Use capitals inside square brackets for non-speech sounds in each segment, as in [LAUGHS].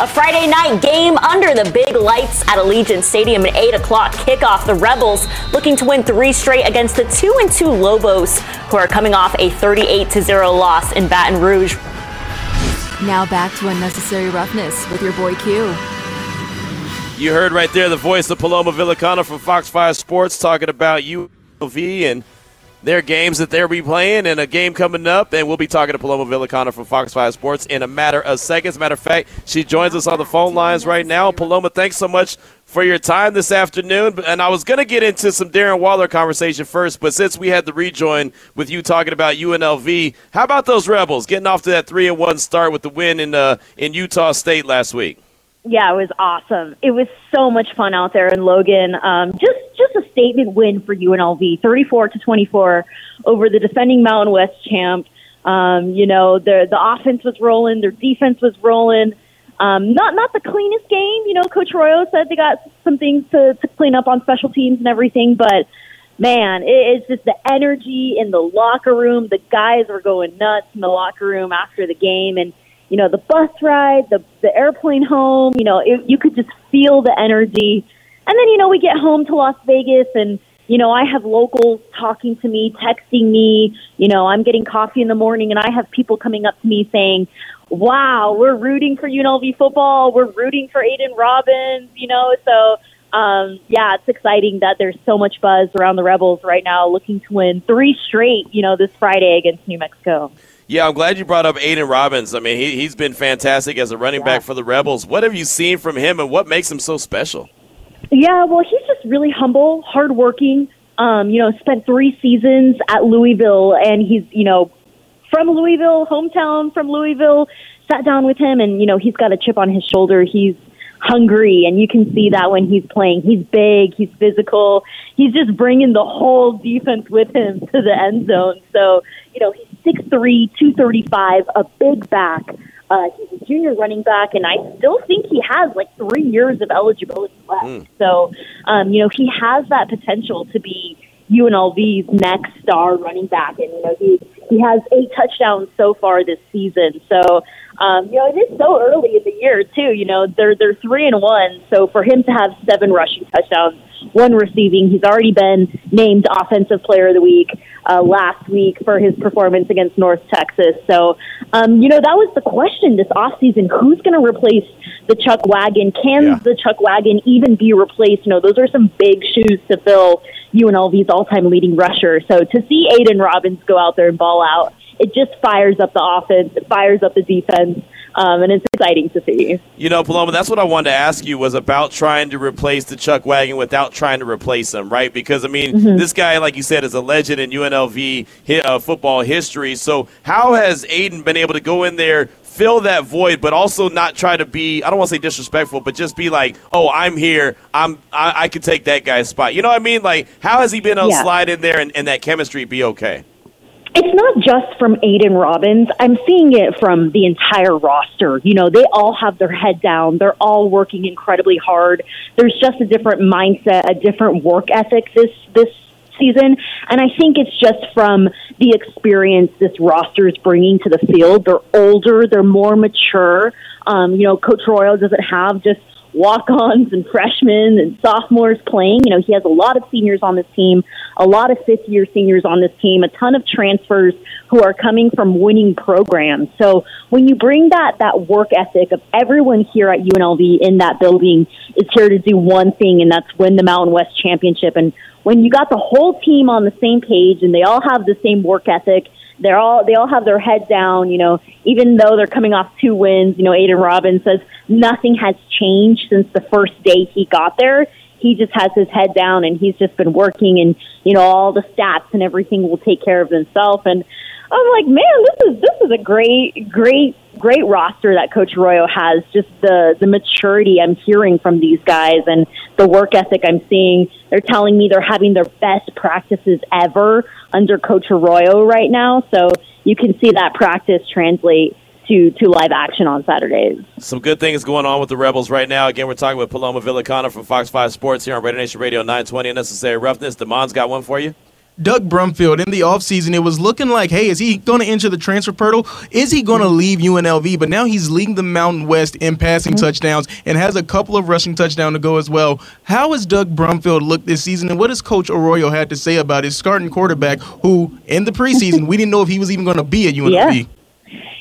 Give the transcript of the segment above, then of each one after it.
A Friday night game under the big lights at Allegiant Stadium at 8 o'clock kickoff. The Rebels looking to win three straight against the 2 and 2 Lobos, who are coming off a 38 0 loss in Baton Rouge. Now back to unnecessary roughness with your boy Q. You heard right there the voice of Paloma Villicana from Fox 5 Sports talking about UNLV and their games that they'll be playing and a game coming up. And we'll be talking to Paloma Villicana from Fox 5 Sports in a matter of seconds. Matter of fact, she joins us on the phone lines right now. Paloma, thanks so much for your time this afternoon. And I was going to get into some Darren Waller conversation first, but since we had the rejoin with you talking about UNLV, how about those Rebels getting off to that 3 and 1 start with the win in, uh, in Utah State last week? Yeah, it was awesome. It was so much fun out there in Logan. Um, just just a statement win for UNLV, 34 to 24 over the defending Mountain West champ. Um, you know, the the offense was rolling, their defense was rolling. Um, not not the cleanest game. You know, Coach Arroyo said they got some things to, to clean up on special teams and everything, but man, it, it's just the energy in the locker room. The guys were going nuts in the locker room after the game, and you know, the bus ride, the the airplane home, you know, it, you could just feel the energy. And then, you know, we get home to Las Vegas and you know, I have locals talking to me, texting me, you know, I'm getting coffee in the morning and I have people coming up to me saying, "Wow, we're rooting for UNLV football. We're rooting for Aidan Robbins," you know, so um, yeah, it's exciting that there's so much buzz around the Rebels right now, looking to win three straight, you know, this Friday against New Mexico. Yeah, I'm glad you brought up Aidan Robbins. I mean, he, he's been fantastic as a running yeah. back for the Rebels. What have you seen from him, and what makes him so special? Yeah, well, he's just really humble, hardworking. Um, you know, spent three seasons at Louisville, and he's you know from Louisville, hometown from Louisville. Sat down with him, and you know he's got a chip on his shoulder. He's hungry, and you can see that when he's playing. He's big, he's physical, he's just bringing the whole defense with him [LAUGHS] to the end zone. So, you know, he's 6'3", 235, a big back. Uh, he's a junior running back, and I still think he has like three years of eligibility left. Mm. So, um, you know, he has that potential to be UNLV's next star running back, and you know, he he has eight touchdowns so far this season. So, um, you know, it is so early in the year too. You know, they're they're three and one. So for him to have seven rushing touchdowns, one receiving, he's already been named offensive player of the week uh, last week for his performance against North Texas. So, um, you know, that was the question this offseason. Who's going to replace the Chuck Wagon? Can yeah. the Chuck Wagon even be replaced? You know, those are some big shoes to fill UNLV's all-time leading rusher. So to see Aidan Robbins go out there and ball out, it just fires up the offense, it fires up the defense. Um, and it's exciting to see. You know, Paloma, that's what I wanted to ask you was about trying to replace the Chuck Wagon without trying to replace him, right? Because I mean, mm-hmm. this guy, like you said, is a legend in UNLV uh, football history. So, how has Aidan been able to go in there, fill that void, but also not try to be I don't want to say disrespectful, but just be like, oh, I'm here, I'm I, I can take that guy's spot. You know what I mean? Like, how has he been able to slide in there and, and that chemistry be okay? It's not just from Aidan Robbins. I'm seeing it from the entire roster. You know, they all have their head down. They're all working incredibly hard. There's just a different mindset, a different work ethic this this season. And I think it's just from the experience this roster is bringing to the field. They're older, they're more mature. Um, you know, Coach Arroyo doesn't have just walk-ons and freshmen and sophomores playing. You know, he has a lot of seniors on this team, a lot of fifth-year seniors on this team, a ton of transfers who are coming from winning programs. So when you bring that that work ethic of everyone here at UNLV in that building is here to do one thing, and that's win the Mountain West championship. And when you got the whole team on the same page and they all have the same work ethic they're all they all have their head down. You know, even though they're coming off two wins. You know, Aidan Robbins says nothing has changed since the first day he got there. He just has his head down and he's just been working, and you know all the stats and everything will take care of himself. And I'm like, man, this is this is a great, great, great roster that Coach Arroyo has. Just the the maturity I'm hearing from these guys and the work ethic I'm seeing. They're telling me they're having their best practices ever under Coach Arroyo right now. So you can see that practice translate to, to live action on Saturdays. Some good things going on with the Rebels right now. Again, we're talking with Paloma Villicana from Fox 5 Sports here on Raider Nation Radio 920 Unnecessary Roughness. Damon's got one for you. Doug Brumfield in the offseason, it was looking like, hey, is he going to enter the transfer portal? Is he going to leave UNLV? But now he's leading the Mountain West in passing mm-hmm. touchdowns and has a couple of rushing touchdowns to go as well. How has Doug Brumfield looked this season, and what has Coach Arroyo had to say about his starting quarterback, who in the preseason we didn't know if he was even going to be at UNLV? Yeah.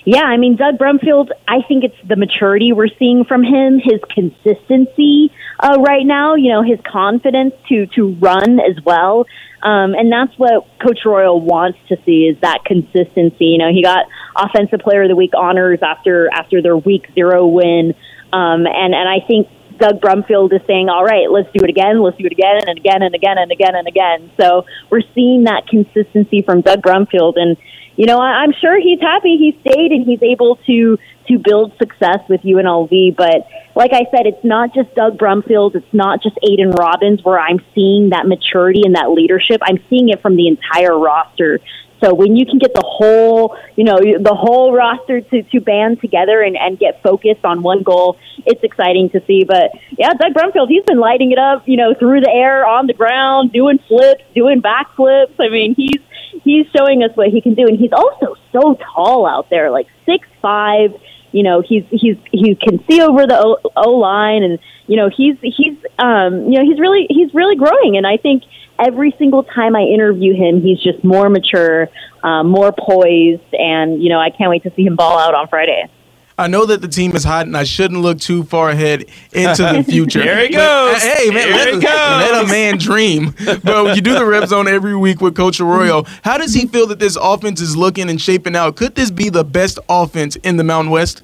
Yeah, I mean, Doug Brumfield, I think it's the maturity we're seeing from him, his consistency uh, right now, you know, his confidence to, to run as well. Um, and that's what Coach Arroyo wants to see is that consistency. You know, he got Offensive Player of the Week honors after after their Week Zero win, um, and and I think Doug Brumfield is saying, "All right, let's do it again, let's do it again and again and again and again and again." So we're seeing that consistency from Doug Brumfield, and you know, I'm sure he's happy he stayed and he's able to to build success with UNLV. But like I said, it's not just Doug Brumfield, it's not just Aidan Robbins where I'm seeing that maturity and that leadership. I'm seeing it from the entire roster. So when you can get the whole, you know, the whole roster to, to band together and, and get focused on one goal, it's exciting to see. But yeah, Doug Brumfield, he's been lighting it up, you know, through the air, on the ground, doing flips, doing backflips. I mean, he's he's showing us what he can do, and he's also so tall out there, like six five you know he's he's he can see over the O, o line and you know he's he's um you know he's really he's really growing. And I think every single time I interview him he's just more mature, um, more poised. And you know I can't wait to see him ball out on Friday. I know that the team is hot, and I shouldn't look too far ahead into the [LAUGHS] future. there he goes. But, hey, man, let, let, a man dream. [LAUGHS] but you do the red zone every week with Coach Arroyo. How does he feel that this offense is looking and shaping out? Could this be the best offense in the Mountain West?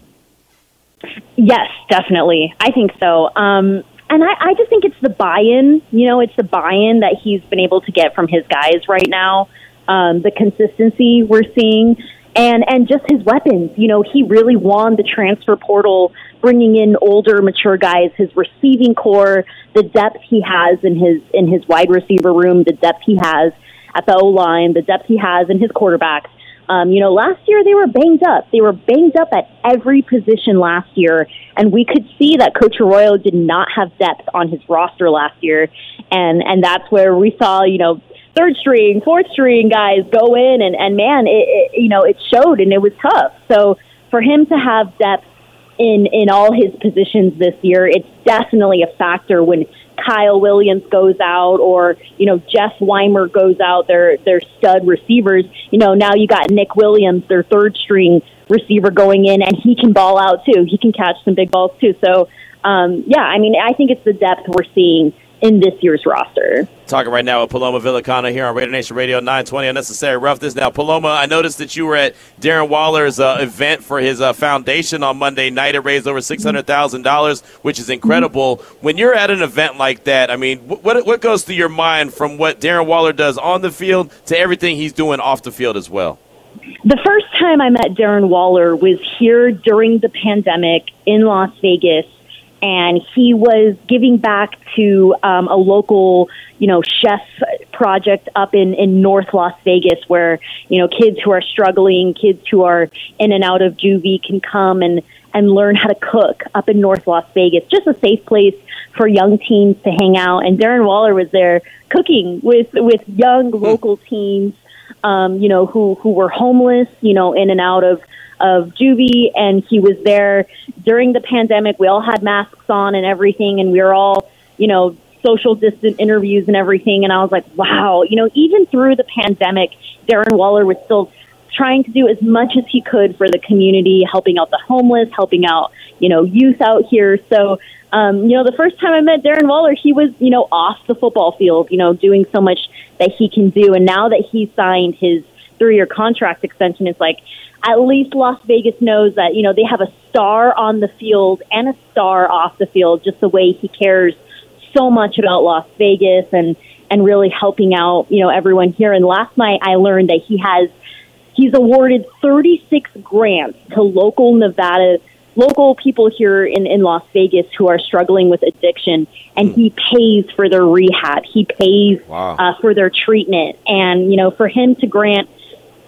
Yes, definitely. I think so. Um, and I, I just think it's the buy-in. You know, it's the buy-in that he's been able to get from his guys right now. Um, the consistency we're seeing and and just his weapons. You know, he really won the transfer portal, bringing in older, mature guys. His receiving corps, the depth he has in his in his wide receiver room, the depth he has at the O line, the depth he has in his quarterbacks. Um, you know, last year they were banged up. They were banged up at every position last year, and we could see that Coach Arroyo did not have depth on his roster last year, and and that's where we saw, you know, third string, fourth string guys go in, and and man, it, it you know it showed, and it was tough. So for him to have depth in in all his positions this year, it's definitely a factor when Kyle Williams goes out or you know Jeff Weimer goes out. Their their stud receivers. You know now you got Nick Williams, their third string receiver, going in, and he can ball out too. He can catch some big balls too. So um, yeah, I mean I think it's the depth we're seeing in this year's roster. Talking right now with Paloma Villicana here on Radio Nation Radio 920 Unnecessary Roughness. Now, Paloma, I noticed that you were at Darren Waller's uh, event for his uh, foundation on Monday night. It raised over $600,000, which is incredible. Mm-hmm. When you're at an event like that, I mean, what, what goes through your mind from what Darren Waller does on the field to everything he's doing off the field as well? The first time I met Darren Waller was here during the pandemic in Las Vegas and he was giving back to um, a local, you know, chef project up in in North Las Vegas, where you know kids who are struggling, kids who are in and out of juvie, can come and and learn how to cook up in North Las Vegas. Just a safe place for young teens to hang out. And Darren Waller was there cooking with with young hmm. local teens, um, you know, who who were homeless, you know, in and out of of juvie, and he was there during the pandemic. We all had masks on and everything, and we were all, you know, social distant interviews and everything. And I was like, wow, you know, even through the pandemic, Darren Waller was still trying to do as much as he could for the community, helping out the homeless, helping out, you know, youth out here. So, um, you know, the first time I met Darren Waller, he was, you know, off the football field, you know, doing so much that he can do. And now that he signed his three year contract extension, it's like, at least Las Vegas knows that, you know, they have a star on the field and a star off the field, just the way he cares so much about Las Vegas and, and really helping out, you know, everyone here. And last night I learned that he has, he's awarded 36 grants to local Nevada, local people here in, in Las Vegas who are struggling with addiction. And he pays for their rehab. He pays wow. uh, for their treatment. And, you know, for him to grant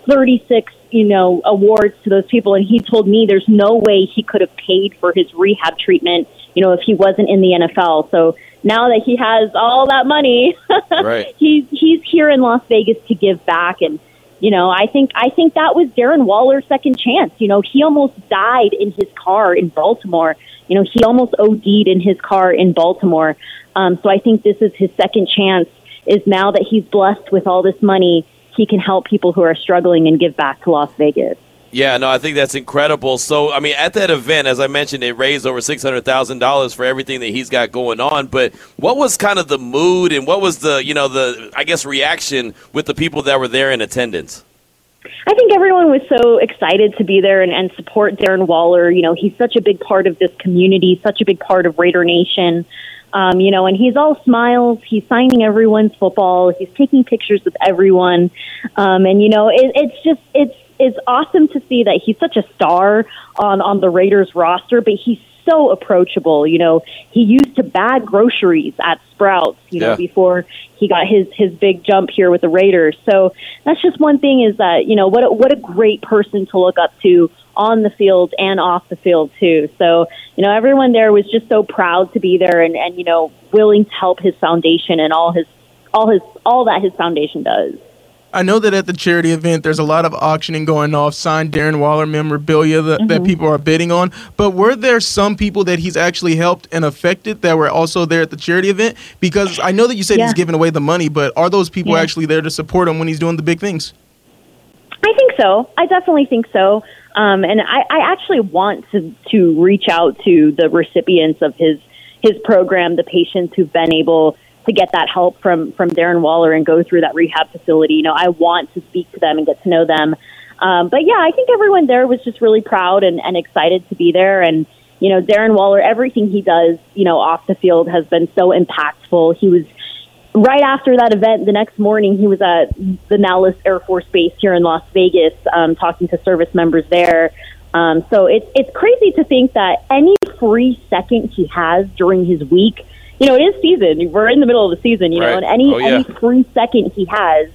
36 you know, awards to those people. And he told me there's no way he could have paid for his rehab treatment, you know, if he wasn't in the NFL. So now that he has all that money, [LAUGHS] right. he's he's here in Las Vegas to give back and you know, I think I think that was Darren Waller's second chance. You know, he almost died in his car in Baltimore. You know, he almost OD'd in his car in Baltimore. Um, so I think this is his second chance. Is now that he's blessed with all this money, he can help people who are struggling and give back to Las Vegas. Yeah, no, I think that's incredible. So, I mean, at that event, as I mentioned, it raised over six hundred thousand dollars for everything that he's got going on. But what was kind of the mood and what was the, you know, the I guess reaction with the people that were there in attendance? I think everyone was so excited to be there and, and support Darren Waller. You know, he's such a big part of this community, such a big part of Raider Nation. Um, you know, and he's all smiles. He's signing everyone's football. He's taking pictures with everyone. Um, and you know, it, it's just it's it's awesome to see that he's such a star on on the Raiders roster, but he's so approachable. You know, he used to bag groceries at Sprouts, you know, Yeah. before he got his his big jump here with the Raiders. So that's just one thing is that, you know, what a, what a great person to look up to on the field and off the field too. So, you know, everyone there was just so proud to be there and and you know, willing to help his foundation and all his all his all that his foundation does. I know that at the charity event, there's a lot of auctioning going off, signed Darren Waller memorabilia that, that people are bidding on. But were there some people that he's actually helped and affected that were also there at the charity event? Because I know that you said Yeah. he's giving away the money, but are those people Yeah. actually there to support him when he's doing the big things? I think so. I definitely think so. Um, and I, I actually want to to reach out to the recipients of his his program, the patients who've been able to get that help from from Darren Waller and go through that rehab facility. You know, I want to speak to them and get to know them. Um, but yeah, I think everyone there was just really proud and, and excited to be there. And you know, Darren Waller, everything he does, you know, off the field has been so impactful. He was right after that event, the next morning, he was at the Nellis Air Force Base here in Las Vegas, um, talking to service members there. Um, so it's it's crazy to think that any free second he has during his week, you know, it is season. We're in the middle of the season, you Right. know, and any Oh, yeah. any free second he has,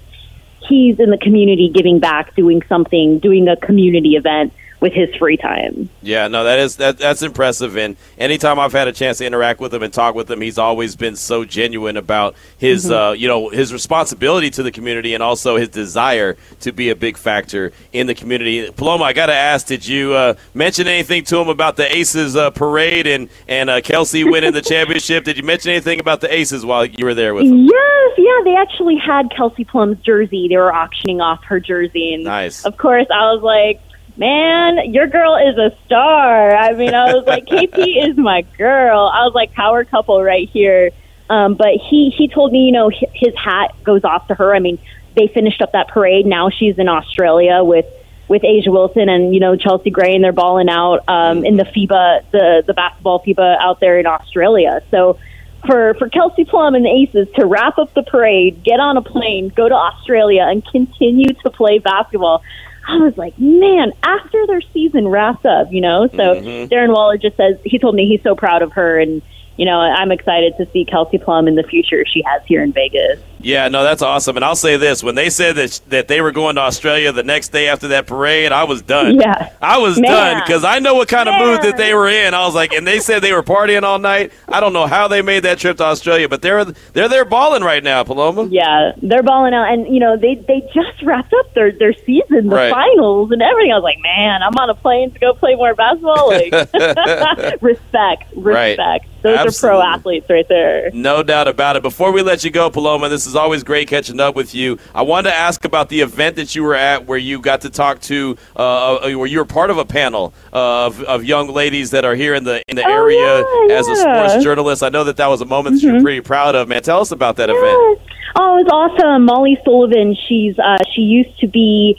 he's in the community giving back, doing something, doing a community event with his free time. Yeah, no, that is that that's impressive. And anytime I've had a chance to interact with him and talk with him, he's always been so genuine about his, uh, you know, his responsibility to the community and also his desire to be a big factor in the community. Paloma, I got to ask, did you uh, mention anything to him about the Aces uh, parade and and uh, Kelsey winning the [LAUGHS] championship? Did you mention anything about the Aces while you were there with him? Yes, yeah, they actually had Kelsey Plum's jersey. They were auctioning off her jersey, and Nice. of course, I was like, "Man, your girl is a star." I mean, I was like, "KP [LAUGHS] is my girl." I was like, "Power couple right here." Um, but he he told me, you know, his hat goes off to her. I mean, they finished up that parade. Now she's in Australia with with A'ja Wilson and you know Chelsea Gray, and they're balling out um, in the FIBA, the the basketball FIBA out there in Australia. So for for Kelsey Plum and the Aces to wrap up the parade, get on a plane, go to Australia, and continue to play basketball. I was like, man, after their season wraps up, you know. So mm-hmm. Darren Waller just says he told me he's so proud of her, and you know I'm excited to see Kelsey Plum in the future she has here in Vegas. Yeah, no, that's awesome. And I'll say this: when they said that that they were going to Australia the next day after that parade, I was done. Yeah. I was Man. done because I know what kind of mood that they were in. I was like, and they said they were partying all night. I don't know how they made that trip to Australia, but they're they're there balling right now, Paloma. Yeah, they're balling out, and you know they they just wrapped up their their season, the Right. finals, and everything. I was like, man, I'm on a plane to go play more basketball. Like, [LAUGHS] respect, Right. respect. Those are pro athletes right there. No doubt about it. Before we let you go, Paloma, this is always great catching up with you. I wanted to ask about the event that you were at, where you got to talk to, uh, uh, where you were part of a panel uh, of, of young ladies that are here in the in the Oh, area yeah, as a sports journalist. I know that that was a moment that you're pretty proud of, man. Tell us about that event. Oh, it was awesome. Molly Sullivan. She's uh, she used to be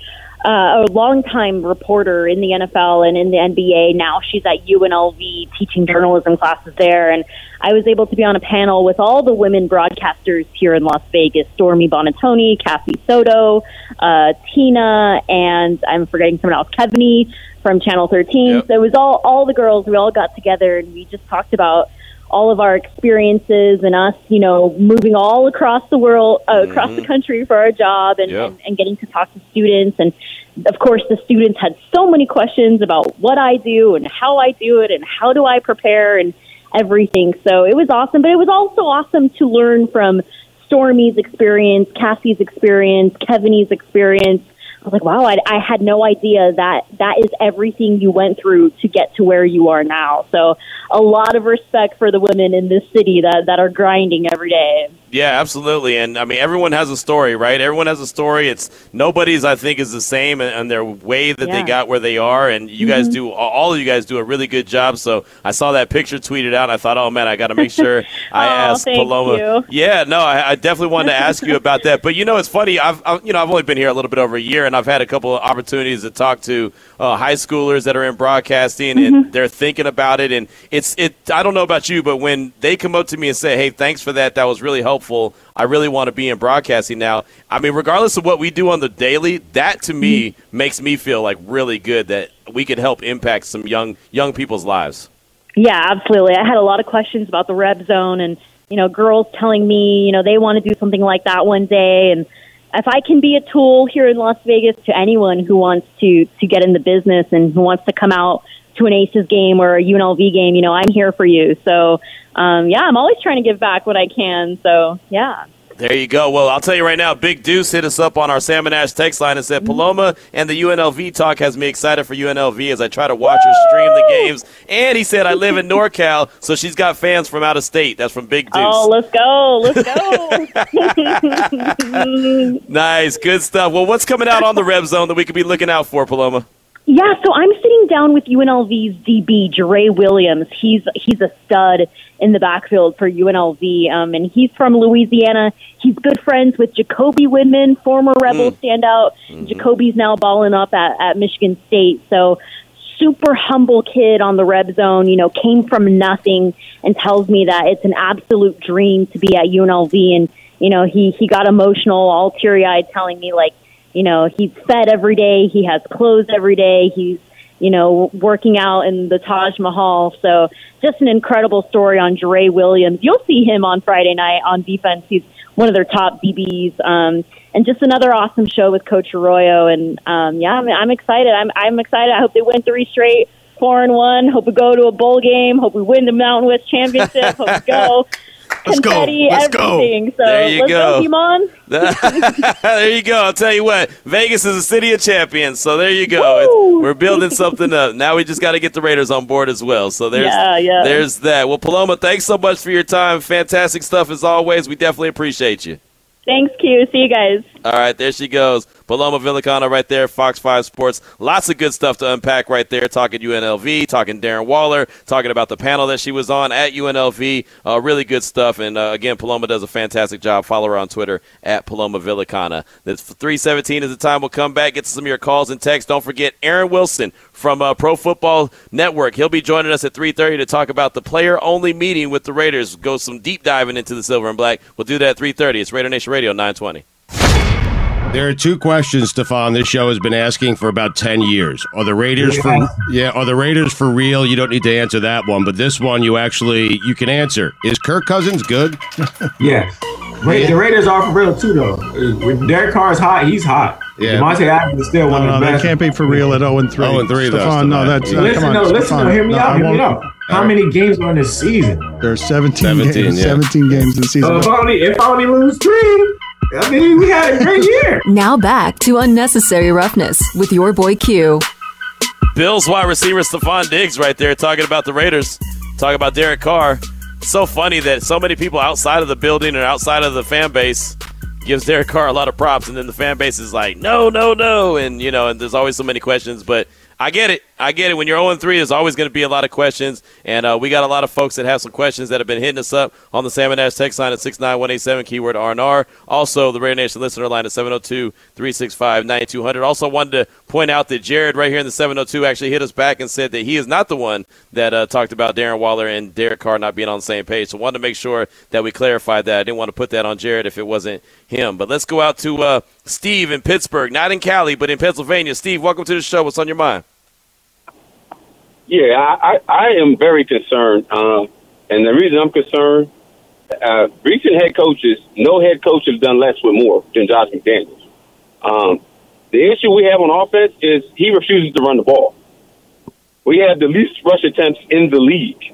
uh, a longtime reporter in the NFL and in the NBA. Now she's at UNLV teaching journalism classes there. And I was able to be on a panel with all the women broadcasters here in Las Vegas: Stormy Buonantony, Kathy Soto, uh, Tina, and I'm forgetting someone else, Kevany from Channel 13. Yep. So it was all all the girls. We all got together and we just talked about all of our experiences and us, you know, moving all across the world, uh, across the country for our job and, Yeah. and, and getting to talk to students. And of course, the students had so many questions about what I do and how I do it and how do I prepare. And everything. So it was awesome, but it was also awesome to learn from Stormy's experience, Cassie's experience, Kevin's experience. I was like, wow, I, I had no idea that that is everything you went through to get to where you are now. So a lot of respect for the women in this city that, that are grinding every day. Yeah, absolutely. And I mean, everyone has a story, right? Everyone has a story. It's nobody's, I think, is the same and their way that yeah. they got where they are. And you mm-hmm. guys do, all of you guys do a really good job. So I saw that picture tweeted out. I thought, oh man, I got to make sure [LAUGHS] I oh, ask Paloma. You. Yeah, no, I, I, definitely wanted to ask you about that. But you know, it's funny. I've, I've, you know, I've only been here a little bit over a year, and I've had a couple of opportunities to talk to uh, high schoolers that are in broadcasting, mm-hmm. and they're thinking about it. And it's, it. I don't know about you, but when they come up to me and say, "Hey, thanks for that. That was really helpful." I really want to be in broadcasting now. I mean, regardless of what we do on the daily, that to me mm-hmm. makes me feel like really good that we could help impact some young young people's lives. Yeah, absolutely. I had a lot of questions about the red zone and you know girls telling me you know they want to do something like that one day and if I can be a tool here in Las Vegas to anyone who wants to to get in the business and who wants to come out to an Aces game or a UNLV game, you know, I'm here for you. So um, yeah, I'm always trying to give back what I can. So yeah. There you go. Well, I'll tell you right now, Big Deuce hit us up on our Salmon Ash text line and said, mm-hmm. Paloma and the UNLV talk has me excited for UNLV as I try to watch Woo! her stream the games. And he said, I live in NorCal, so she's got fans from out of state. That's from Big Deuce. Oh, let's go. Let's go. [LAUGHS] nice. Good stuff. Well, what's coming out on the Red Zone that we could be looking out for, Paloma? Yeah, so I'm sitting down with UNLV's DB, Jere Williams. He's he's a stud in the backfield for UNLV, um, and he's from Louisiana. He's good friends with Jacoby Windmon, former Rebel mm. standout. Mm-hmm. Jacoby's now balling up at, at Michigan State. So super humble kid on the Reb zone, you know, came from nothing and tells me that it's an absolute dream to be at UNLV. And, you know, he, he got emotional, all teary eyed, telling me, like, you know, he's fed every day. He has clothes every day. He's, you know, working out in the Taj Mahal. So just an incredible story on Jere Williams. You'll see him on Friday night on defense. He's one of their top DBs. Um, and just another awesome show with Coach Arroyo. And um, yeah, I'm, I'm excited. I'm, I'm excited. I hope they win three straight, four and one. Hope we go to a bowl game. Hope we win the Mountain West Championship. hope we go. [LAUGHS] Let's confetti, go. Let's everything. Go. So there you let's go. go, [LAUGHS] there you go. I'll tell you what, Vegas is a city of champions. So there you go. We're building something up. Now we just got to get the Raiders on board as well. So there's yeah, yeah. there's that. Well, Paloma, thanks so much for your time. Fantastic stuff as always. We definitely appreciate you. Thanks, Q. See you guys. All right, there she goes. Paloma Villicana right there, Fox 5 Sports. Lots of good stuff to unpack right there, talking UNLV, talking Darren Waller, talking about the panel that she was on at UNLV. Uh, really good stuff. And uh, again, Paloma does a fantastic job. Follow her on Twitter at Paloma Villicana. That's 317 is the time. We'll come back, get some of your calls and texts. Don't forget Aaron Wilson from uh, Pro Football Network. He'll be joining us at 3:30 to talk about the player-only meeting with the Raiders. Go some deep diving into the silver and black. We'll do that at 3:30. It's Raider Nation Radio 920. There are two questions, Stefon. This show has been asking for about ten years. Are the Raiders for yeah? Are the Raiders for real? You don't need to answer that one, but this one you actually you can answer. Is Kirk Cousins good? [LAUGHS] yes. Wait, the Raiders are for real too, though. When Derek Carr is hot, he's hot. Yeah. Davante Adams is still no, one of no, the best. They can't be for real at 0 and 3. 0 and 3, Stefon, no, that's uh, listen, come on, no, listen, no, hear me no, out, hear me out. How right. many games are in this season? There's 17, 17 games. Yeah. 17 games in the season. So if I only if I only lose three, I mean, we had a great year. Now back to Unnecessary Roughness with your boy Q. Bills wide receiver Stefon Diggs right there talking about the Raiders, talking about Derek Carr. So funny that so many people outside of the building and outside of the fan base gives Derek Carr a lot of props, and then the fan base is like, no, no, no, and you know, and there's always so many questions, but I get it. I get it. When you're 0 3, there's always going to be a lot of questions. And uh, we got a lot of folks that have some questions that have been hitting us up on the Salmon Ash text line at 69187, keyword R&R. Also, the Raider Nation listener line at 702 365 9200. Also, wanted to point out that Jared, right here in the 702, actually hit us back and said that he is not the one that uh, talked about Darren Waller and Derek Carr not being on the same page. So, wanted to make sure that we clarified that. I didn't want to put that on Jared if it wasn't him. But let's go out to uh, Steve in Pittsburgh, not in Cali, but in Pennsylvania. Steve, welcome to the show. What's on your mind? Yeah, I, I am very concerned. Um, and the reason I'm concerned, uh, recent head coaches, no head coach has done less with more than Josh McDaniels. Um, the issue we have on offense is he refuses to run the ball. We have the least rush attempts in the league.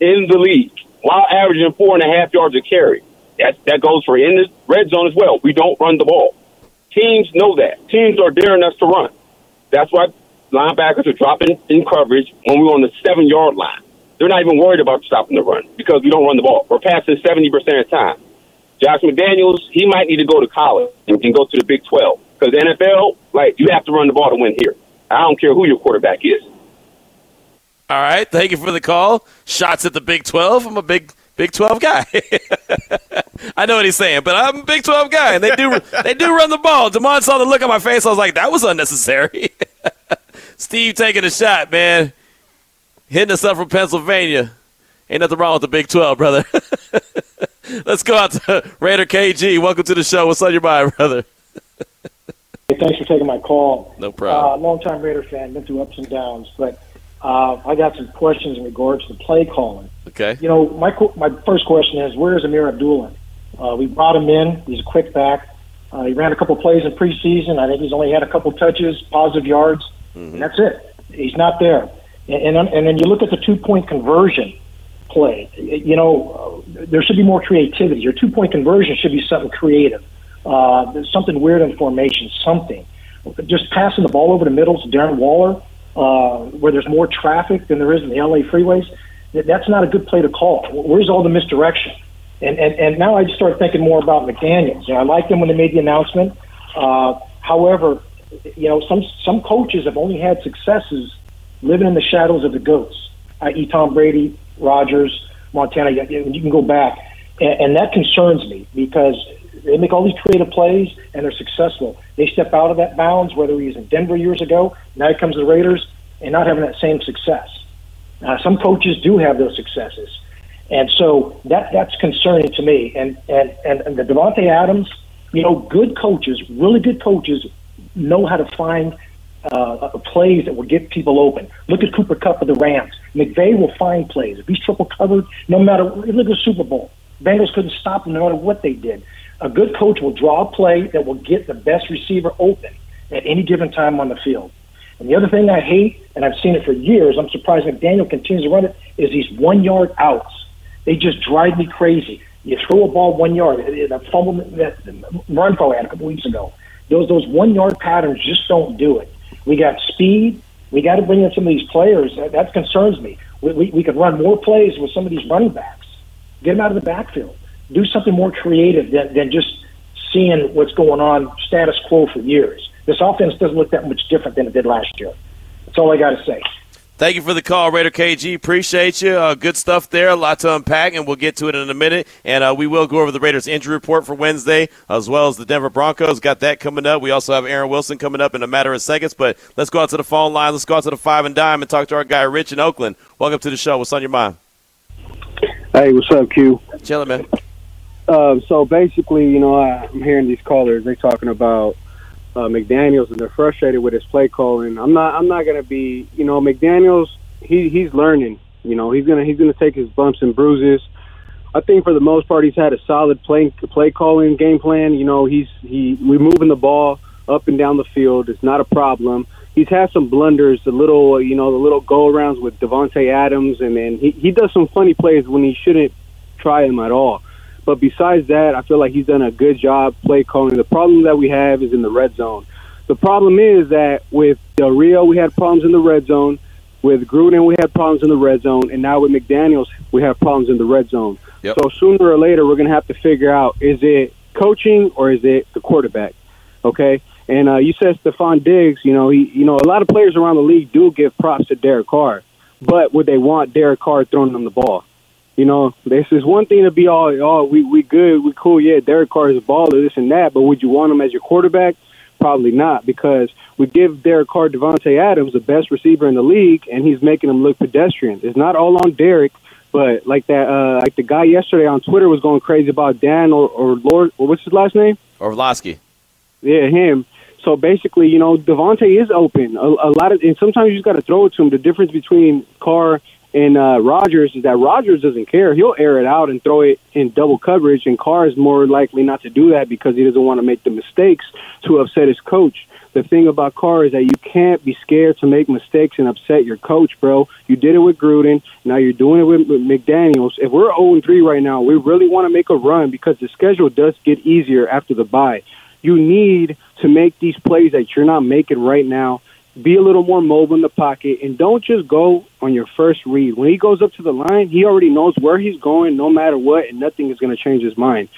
in the league while averaging four and a half yards a carry. That that goes for in the red zone as well. We don't run the ball. Teams know that. Teams are daring us to run. That's why linebackers are dropping in coverage when we're on the seven yard line. They're not even worried about stopping the run because we don't run the ball. We're passing seventy percent of the time. Josh McDaniels, he might need to go to college and, and go to the Big Twelve because NFL, like you have to run the ball to win here. I don't care who your quarterback is. All right, thank you for the call. Shots at the Big 12. I'm a big Big 12 guy. [LAUGHS] I know what he's saying, but I'm a Big 12 guy, and they do they do run the ball. Demond saw the look on my face. I was like, that was unnecessary. [LAUGHS] Steve taking a shot, man. Hitting us up from Pennsylvania. Ain't nothing wrong with the Big 12, brother. [LAUGHS] [LAUGHS] Let's go out to Raider KG. Welcome to the show. What's on your mind, brother? Hey, thanks for taking my call. No problem. Uh, long-time Raider fan, been through ups and downs, but uh, I got some questions in regards to play calling. Okay. You know, my my first question is, where is Ameer Abdullah? Uh, we brought him in. He's a quick back. Uh, he ran a couple plays in preseason. I think he's only had a couple touches, positive yards, and that's it. He's not there. And and, and then you look at the two-point conversion play. You know, uh, there should be more creativity. Your two-point conversion should be something creative, uh, something weird in formation, something. Just passing the ball over the middle to Darren Waller, uh, where there's more traffic than there is in the LA freeways. That's not a good play to call. Where's all the misdirection? And and, and now I just started thinking more about McDaniels. You know, I liked him when they made the announcement. Uh, however, you know, some some coaches have only had successes living in the shadows of the goats, i.e., Tom Brady, Rodgers, Montana. You, can go back, and, and that concerns me because they make all these creative plays and they're successful. They step out of that bounds, whether he was in Denver years ago, now he comes to the Raiders, and not having that same success. Uh, some coaches do have those successes, and so that that's concerning to me. And and and, and the Davante Adams, you know, good coaches, really good coaches, know how to find uh, plays that will get people open. Look at Cooper Kupp of the Rams. McVay will find plays. If he's triple covered, no matter look at the Super Bowl. Bengals couldn't stop him no matter what they did. A good coach will draw a play that will get the best receiver open at any given time on the field. And the other thing I hate, and I've seen it for years, I'm surprised McDaniel continues to run it, is these one yard outs. They just drive me crazy. You throw a ball one yard, the fumble that Renfrow had a couple weeks ago. Those those one yard patterns just don't do it. We got speed. We got to bring in some of these players. That, that concerns me. We, we, we could run more plays with some of these running backs. Get them out of the backfield. Do something more creative than, than just seeing what's going on status quo for years. This offense doesn't look that much different than it did last year. That's all I got to say. Thank you for the call, Raider KG. Appreciate you. Uh, good stuff there. A lot to unpack, and we'll get to it in a minute. And uh, we will go over the Raiders' injury report for Wednesday, as well as the Denver Broncos. Got that coming up. We also have Aaron Wilson coming up in a matter of seconds. But let's go out to the phone line. Let's go out to the five and dime and talk to our guy Rich in Oakland. Welcome to the show. What's on your mind? Hey, what's up, Q? Chilling, man. Uh, so basically, you know, I, I'm hearing these callers. They're talking about uh, McDaniels, and they're frustrated with his play calling. I'm not. I'm not gonna be. You know, McDaniels. He he's learning. You know, he's gonna he's gonna take his bumps and bruises. I think for the most part, he's had a solid play play calling game plan. You know, he's he we moving the ball up and down the field. It's not a problem. He's had some blunders, the little you know the little go arounds with Davante Adams, and then he he does some funny plays when he shouldn't try him at all. But besides that, I feel like he's done a good job play calling. The problem that we have is in the red zone. The problem is that with Del Rio, we had problems in the red zone. With Gruden, we had problems in the red zone, and now with McDaniels, we have problems in the red zone. Yep. So sooner or later, we're going to have to figure out: is it coaching or is it the quarterback? Okay. And uh, you said Stefon Diggs. You know, he, you know, a lot of players around the league do give props to Derek Carr, but would they want Derek Carr throwing them the ball? You know, this is one thing to be all, oh, we we good, we cool. Yeah, Derek Carr is a baller, this and that. But would you want him as your quarterback? Probably not, because we give Derek Carr Davante Adams the best receiver in the league, and he's making him look pedestrian. It's not all on Derek, but like that, uh, like the guy yesterday on Twitter was going crazy about Dan or, or Lord, or what's his last name? Orlovsky. Yeah, him. So basically, you know, Davante is open. A, a lot of, and sometimes you just got to throw it to him. The difference between Carr in uh, Rodgers is that Rodgers doesn't care. He'll air it out and throw it in double coverage, and Carr is more likely not to do that because he doesn't want to make the mistakes to upset his coach. The thing about Carr is that you can't be scared to make mistakes and upset your coach, bro. You did it with Gruden. Now you're doing it with, with McDaniels. If we're 0 3 right now, we really want to make a run because the schedule does get easier after the bye. You need to make these plays that you're not making right now be a little more mobile in the pocket and don't just go on your first read. When he goes up to the line, he already knows where he's going no matter what, and nothing is going to change his mind.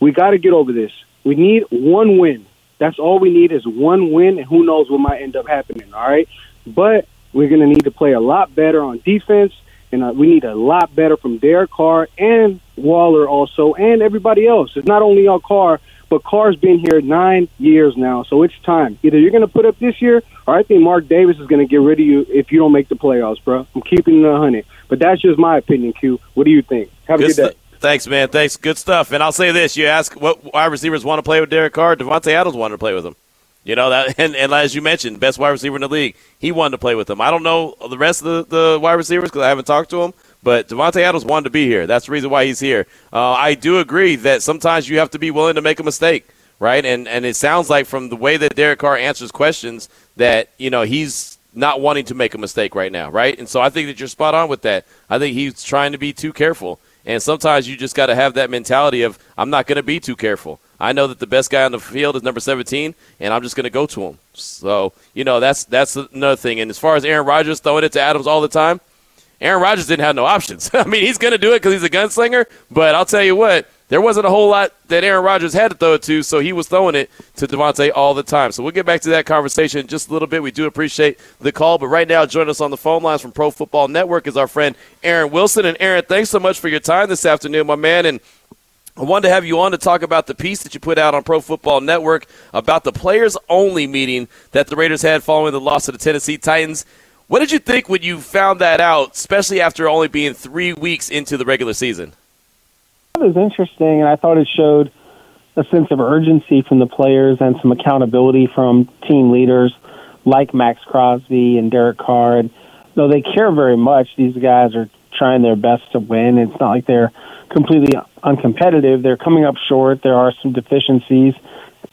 We got to get over this. We need one win. That's all we need is one win, and who knows what might end up happening, all right? But we're going to need to play a lot better on defense, and uh, we need a lot better from Derek Carr and Waller also, and everybody else. It's not only our Carr, but Carr's been here nine years now, so it's time. Either you're going to put up this year, or I think Mark Davis is going to get rid of you if you don't make the playoffs, bro. I'm keeping it a hundred, but that's just my opinion. Q, what do you think? Have a good, day. Thanks, man. Thanks. Good stuff. And I'll say this: you ask what wide receivers want to play with Derek Carr. Davante Adams wanted to play with him. You know that, [LAUGHS] and, and as you mentioned, best wide receiver in the league. He wanted to play with him. I don't know the rest of the, the wide receivers because I haven't talked to him. But Davante Adams wanted to be here. That's the reason why he's here. Uh, I do agree that sometimes you have to be willing to make a mistake, right? And and it sounds like from the way that Derek Carr answers questions that you know he's not wanting to make a mistake right now, right? And so I think that you're spot on with that. I think he's trying to be too careful. And sometimes you just got to have that mentality of I'm not going to be too careful. I know that the best guy on the field is number 17, and I'm just going to go to him. So you know that's that's another thing. And as far as Aaron Rodgers throwing it to Adams all the time, Aaron Rodgers didn't have no options. [LAUGHS] I mean, he's going to do it because he's a gunslinger. But I'll tell you what, there wasn't a whole lot that Aaron Rodgers had to throw it to, so he was throwing it to Davante all the time. So we'll get back to that conversation in just a little bit. We do appreciate the call, but right now, joining us on the phone lines from Pro Football Network is our friend Aaron Wilson. And Aaron, thanks so much for your time this afternoon, my man. And I wanted to have you on to talk about the piece that you put out on Pro Football Network about the players only meeting that the Raiders had following the loss to the Tennessee Titans. What did you think when you found that out, especially after only being three weeks into the regular season? It was interesting, and I thought it showed a sense of urgency from the players and some accountability from team leaders like Maxx Crosby and Derek Carr. And though they care very much, these guys are trying their best to win. It's not like they're completely uncompetitive. They're coming up short. There are some deficiencies.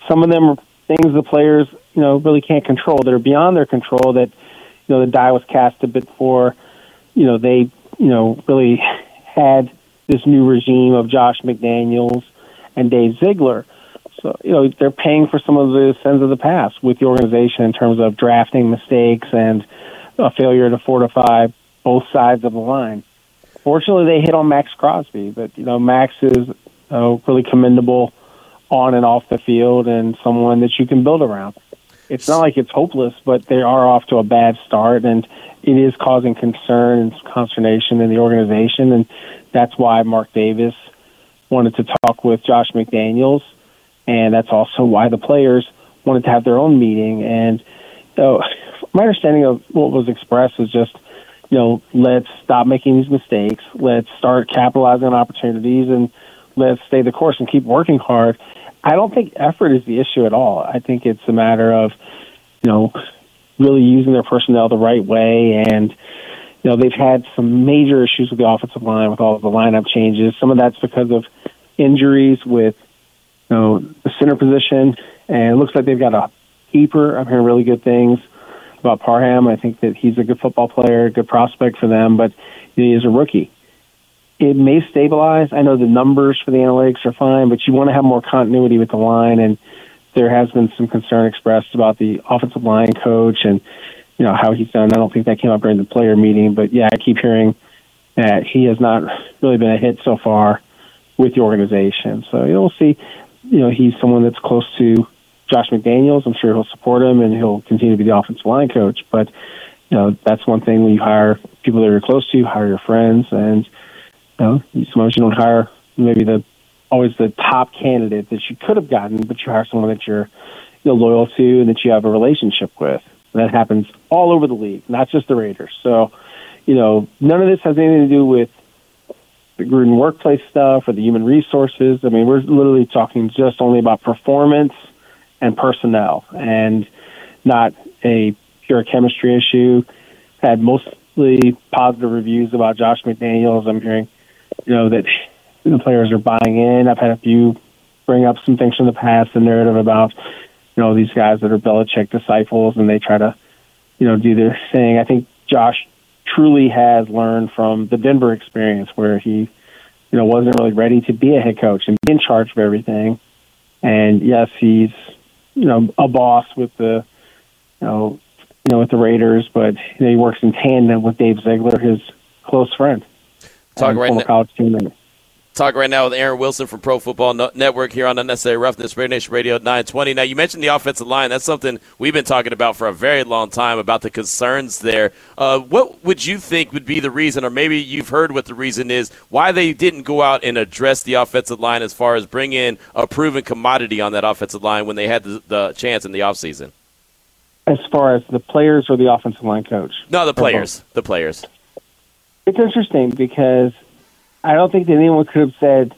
Some of them are things the players, you know, really can't control that are beyond their control. That you know the die was cast a bit for. You know they, you know, really had this new regime of Josh McDaniels and Dave Ziegler. So, you know, they're paying for some of the sins of the past with the organization in terms of drafting mistakes and a failure to fortify both sides of the line. Fortunately, they hit on Maxx Crosby, but, you know, Maxx is uh, really commendable on and off the field and someone that you can build around. It's not like it's hopeless, but they are off to a bad start, and it is causing concern and consternation in the organization, and that's why Mark Davis wanted to talk with Josh McDaniels, and that's also why the players wanted to have their own meeting. And so, [LAUGHS] my understanding of what was expressed was just, you know, let's stop making these mistakes, let's start capitalizing on opportunities, and let's stay the course and keep working hard. I don't think effort is the issue at all. I think it's a matter of, you know, really using their personnel the right way and you know they've had some major issues with the offensive line with all of the lineup changes. Some of that's because of injuries with you know the center position, and it looks like they've got a keeper. I'm hearing really good things about Parham. I think that he's a good football player, good prospect for them, but he is a rookie. It may stabilize. I know the numbers for the analytics are fine, but you want to have more continuity with the line, and there has been some concern expressed about the offensive line coach and you know how he's done. I don't think that came up during the player meeting, but yeah, I keep hearing that he has not really been a hit so far with the organization. So you know, we'll see. You know, he's someone that's close to Josh McDaniels. I'm sure he'll support him and he'll continue to be the offensive line coach. But you know, that's one thing when you hire people that you're close to, hire your friends, and you know, sometimes you don't hire maybe the always the top candidate that you could have gotten, but you hire someone that you're you know, loyal to and that you have a relationship with. And that happens all over the league, not just the Raiders. So, you know, none of this has anything to do with the Gruden workplace stuff or the human resources. I mean, we're literally talking just only about performance and personnel and not a pure chemistry issue. Had mostly positive reviews about Josh McDaniels. I'm hearing, you know, that the players are buying in. I've had a few bring up some things from the past, the narrative about, you know, these guys that are Belichick disciples and they try to, you know, do their thing. I think Josh truly has learned from the Denver experience where he, you know, wasn't really ready to be a head coach and be in charge of everything. And yes, he's, you know, a boss with the, you know, you know, with the Raiders, but you know, he works in tandem with Dave Ziegler, his close friend. Talk right now. college teammate. Talk right now with Aaron Wilson from Pro Football Network here on Unnecessary Roughness, Raider Nation Radio 920. Now, you mentioned the offensive line. That's something we've been talking about for a very long time about the concerns there. Uh, what would you think would be the reason, or maybe you've heard what the reason is, why they didn't go out and address the offensive line as far as bring in a proven commodity on that offensive line when they had the, the chance in the offseason? As far as the players or the offensive line coach? No, the players. The players. It's interesting because I don't think that anyone could have said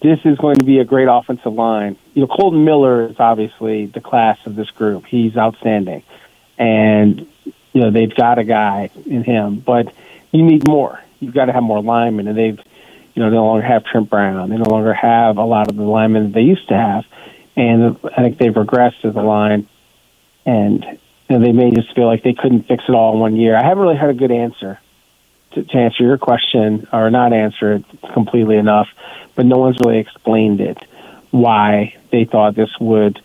this is going to be a great offensive line. You know, Kolton Miller is obviously the class of this group. He's outstanding, and you know they've got a guy in him, but you need more. You've got to have more linemen, and they've you know they no longer have Trent Brown. They no longer have a lot of the linemen that they used to have, and I think they've regressed as a line, and you know, they may just feel like they couldn't fix it all in one year. I haven't really had a good answer to, to answer your question or not answer it completely enough, but no one's really explained it why they thought this would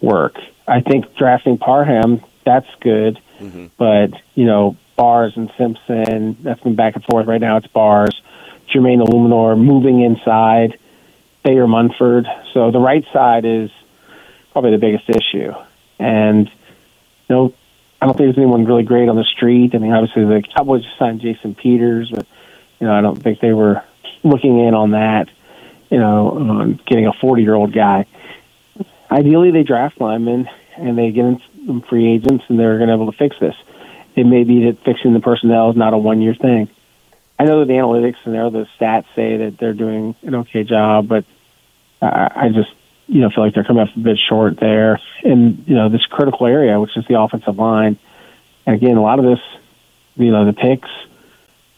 work. I think drafting Parham, that's good, mm-hmm. but you know, Bars and Simpson, that's been back and forth. Right now it's Bars. Jermaine Eluemunor moving inside, Thayer Munford. So the right side is probably the biggest issue. And you know, I don't think there's anyone really great on the street. I mean, obviously the Cowboys signed Jason Peters, but you know, I don't think they were looking in on that. You know, on getting a 40 year old guy. Ideally, they draft linemen and they get some free agents, and they're going to be able to fix this. It may be that fixing the personnel is not a one year thing. I know that the analytics and all the stats say that they're doing an okay job, but I, I just you know feel like they're coming up a bit short there in you know this critical area, which is the offensive line. And again, a lot of this, you know, the picks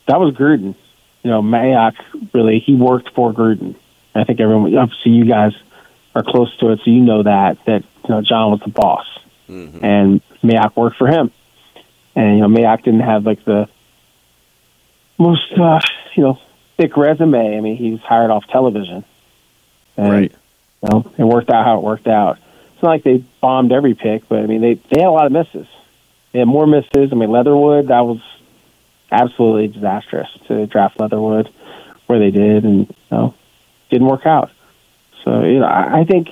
that was Gruden. You know, Mayock really he worked for Gruden. I think everyone, obviously, you guys are close to it, so you know that that you know John was the boss, and Mayock worked for him. And you know, Mayock didn't have like the most uh, you know thick resume. I mean, he was hired off television, and Right. Know, it worked out how it worked out. It's not like they bombed every pick, but I mean, they they had a lot of misses. They had more misses. I mean, Leatherwood that was absolutely disastrous to draft Leatherwood where they did, and you know, didn't work out. So you know, I, I think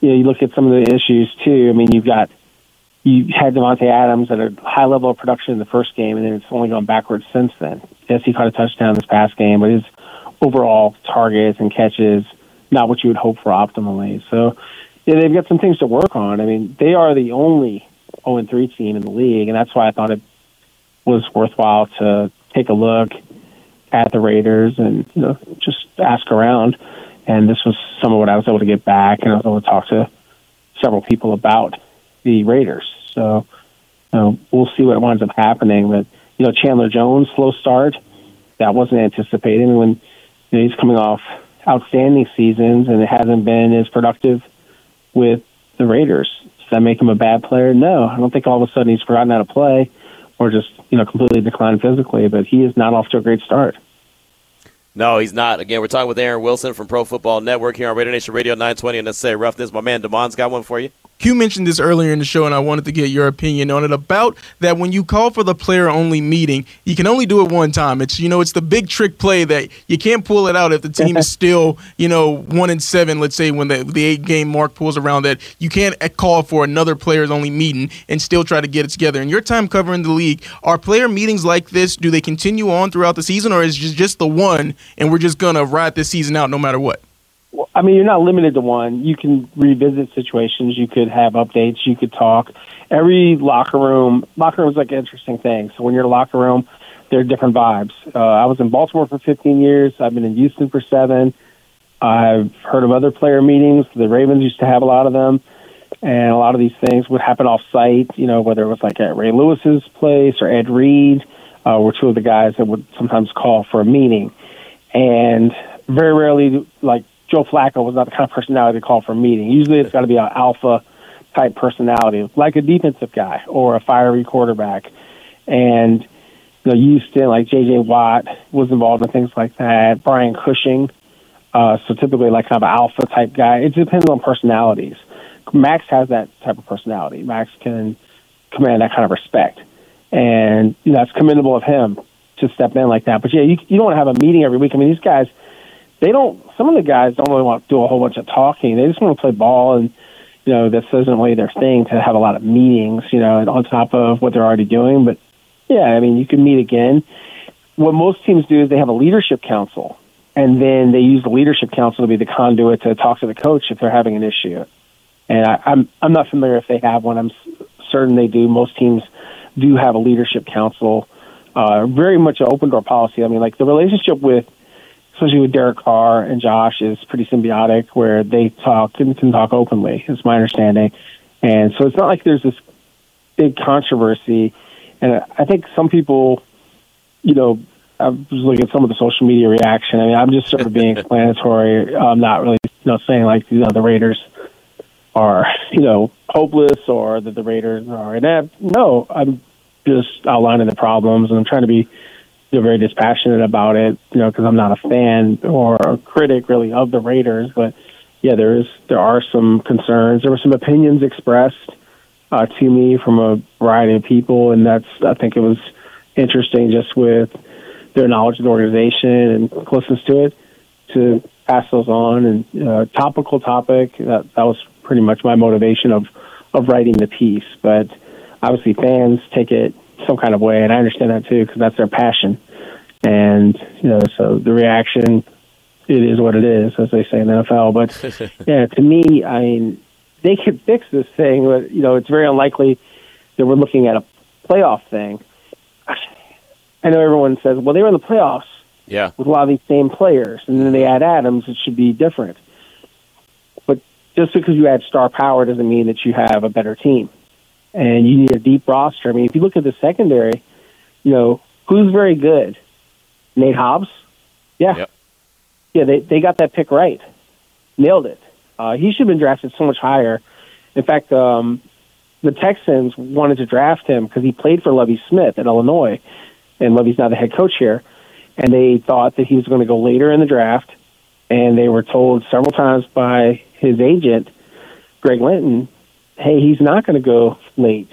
you know you look at some of the issues too. I mean, you've got you had Davante Adams at a high level of production in the first game, and then it's only gone backwards since then. Yes, he caught a touchdown this past game, but his overall targets and catches not what you would hope for optimally. So yeah, they've got some things to work on. I mean, they are the only 0 3 team in the league, and that's why I thought it was worthwhile to take a look at the Raiders and you know just ask around. And this was some of what I was able to get back, and I was able to talk to several people about the Raiders. So you know, we'll see what winds up happening. But you know, Chandler Jones slow start that wasn't anticipated. And when you know, he's coming off outstanding seasons and it hasn't been as productive with the Raiders, does that make him a bad player? No, I don't think all of a sudden he's forgotten how to play or just you know completely declined physically. But he is not off to a great start. No, he's not. Again, we're talking with Aaron Wilson from Pro Football Network here on Raider Nation Radio 920 Unnecessary Roughness. My man Damon's got one for you. Q mentioned this earlier in the show, and I wanted to get your opinion on it about that. When you call for the player-only meeting, you can only do it one time. It's you know, it's the big trick play that you can't pull it out if the team is [LAUGHS] still you know one and seven. Let's say when the the eight game mark pulls around, that you can't call for another players-only meeting and still try to get it together. In your time covering the league, are player meetings like this? Do they continue on throughout the season, or is it just just the one, and we're just gonna ride this season out no matter what? I mean, you're not limited to one. You can revisit situations. You could have updates. You could talk. Every locker room, locker room is like an interesting thing. So when you're in a locker room, there are different vibes. Uh, I was in Baltimore for 15 years. I've been in Houston for seven. I've heard of other player meetings. The Ravens used to have a lot of them, and a lot of these things would happen off site. You know, whether it was like at Ray Lewis's place or Ed Reed. uh, were two of the guys that would sometimes call for a meeting, and very rarely, like Joe Flacco was not the kind of personality to call for a meeting. Usually, it's got to be an alpha type personality, like a defensive guy or a fiery quarterback, and you know, Houston, like J.J. Watt was involved in things like that. Brian Cushing, uh, so typically like kind of an alpha type guy. It depends on personalities. Maxx has that type of personality. Maxx can command that kind of respect, and you know, that's commendable of him to step in like that. But yeah, you you don't have a meeting every week. I mean, these guys, they don't. Some of the guys don't really want to do a whole bunch of talking. They just want to play ball, and you know, this isn't really their thing to have a lot of meetings. You know, on top of what they're already doing. But yeah, I mean, you can meet again. What most teams do is they have a leadership council, and then they use the leadership council to be the conduit to talk to the coach if they're having an issue. And I, I'm I'm not familiar if they have one. I'm certain they do. Most teams do have a leadership council. Uh, very much an open door policy. I mean, like the relationship with, especially with Derek Carr and Josh, is pretty symbiotic, where they talk and can talk openly. Is my understanding, and so it's not like there's this big controversy. And I- think some people, you know, I was looking at some of the social media reaction. I mean, I'm just sort of being [LAUGHS] explanatory. I'm not really, you know, saying like you know the Raiders are you know hopeless or that the Raiders are inept. No, I'm just outlining the problems and I'm trying to be know, very dispassionate about it. You know, because I'm not a fan or a critic really of the Raiders, but yeah, there is there are some concerns. There were some opinions expressed uh, to me from a variety of people, and that's I think it was interesting just with their knowledge of the organization and closeness to it to pass those on. And uh, topical topic that that was pretty much my motivation of of writing the piece. But obviously, fans take it some kind of way, and I understand that too because that's their passion. And you know, so the reaction, it is what it is, as they say in the NFL. But [LAUGHS] yeah, to me, I mean, they could fix this thing, but you know, it's very unlikely that we're looking at a playoff thing. I know everyone says, well, they were in the playoffs Yeah. with a lot of these same players, and then they add Adams, it should be different. But just because you add star power doesn't mean that you have a better team. And you need a deep roster. I mean, if you look at the secondary, you know, who's very good? Nate Hobbs? Yeah. Yeah, they, they got that pick right. Nailed it. Uh, he should have been drafted so much higher. In fact, um, the Texans wanted to draft him because he played for Lovie Smith at Illinois, and Lovie's now the head coach here. And they thought that he was going to go later in the draft, and they were told several times by his agent, Greg Linton, hey, he's not going to go late.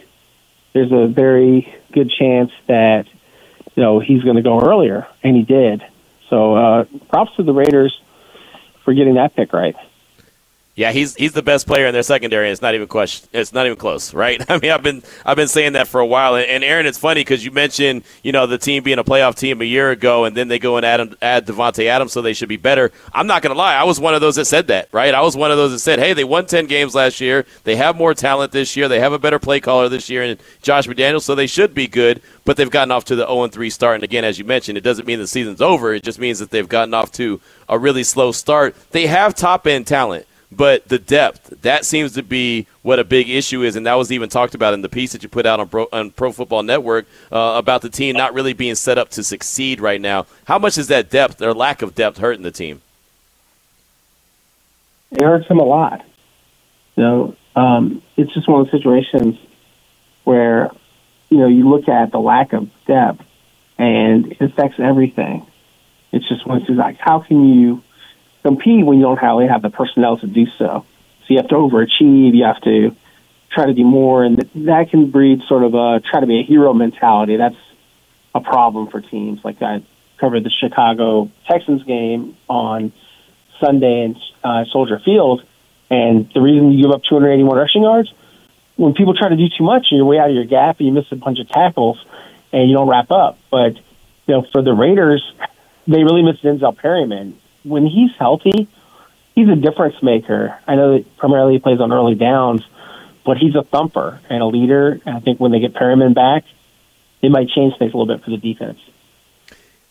There's a very good chance that you know he's going to go earlier, and he did. So uh, props to the Raiders for getting that pick right. Yeah, he's he's the best player in their secondary. It's not even question. It's not even close, right? [LAUGHS] I mean, I've been I've been saying that for a while. And, and Aaron, it's funny because you mentioned you know the team being a playoff team a year ago, and then they go and add add Davante Adams, so they should be better. I'm not to lie. I was one of those that said that, right? I was one of those that said, hey, they won ten games last year. They have more talent this year. They have a better play caller this year, and Josh McDaniels, so they should be good. But they've gotten off to the 0 3 start. And again, as you mentioned, it doesn't mean the season's over. It just means that they've gotten off to a really slow start. They have top end talent but the depth that seems to be what a big issue is, and that was even talked about in the piece that you put out on Pro, on Pro Football Network uh, about the team not really being set up to succeed right now. How much is that depth or lack of depth hurting the team? it hurts them a lot. You know, um, it's just one of the situations where, you know, you look at the lack of depth and it affects everything. It's just one of those like, how can you compete when you don't really have the personnel to do so? So you have to overachieve, you have to try to do more, and that can breed sort of a try to be a hero mentality. That's a problem for teams. Like I covered the Chicago Texans game on Sunday in uh, Soldier Field, and the reason you give up 281 rushing yards when people try to do too much you're way out of your gap and you miss a bunch of tackles and you don't wrap up. But you know, for the Raiders, they really missed Denzel Perryman. When he's healthy, he's a difference maker. I know that primarily he plays on early downs, but he's a thumper and a leader. And I think when they get Perryman back, they might change things a little bit for the defense.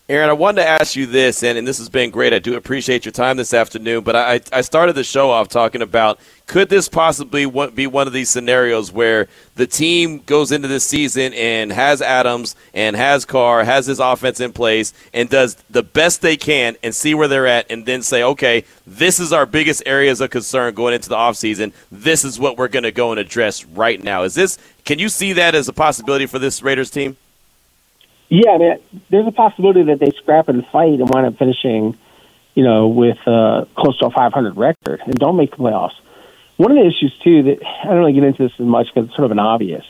Aaron, I wanted to ask you this, and, and this has been great. I do appreciate your time this afternoon, but I, I started the show off talking about could this possibly be one of these scenarios where the team goes into this season and has Adams and has Carr, has his offense in place, and does the best they can and see where they're at, and then say, okay, this is our biggest areas of concern going into the offseason. This is what we're going to go and address right now. Is this? Can you see that as a possibility for this Raiders team? Yeah, I mean, there's a possibility that they scrap and fight and wind up finishing, you know, with uh, close to a 500 record and don't make the playoffs. One of the issues too that I don't really get into this as much because it's sort of an obvious.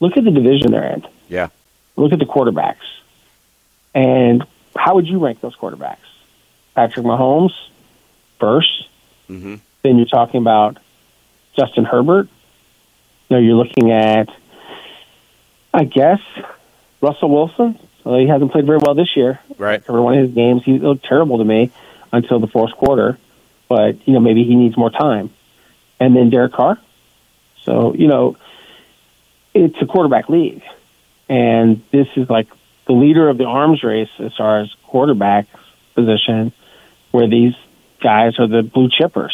Look at the division they're in. Yeah. Look at the quarterbacks, and how would you rank those quarterbacks? Patrick Mahomes, 1st Mm-hmm. Then you're talking about Justin Herbert. You know, you're looking at, I guess, Russell Wilson. Well, he hasn't played very well this year. Right. Every one of his games, he looked terrible to me until the fourth quarter. But you know, maybe he needs more time. And then Derek Carr. So you know, it's a quarterback league, and this is like the leader of the arms race as far as quarterback position, where these guys are the blue chippers.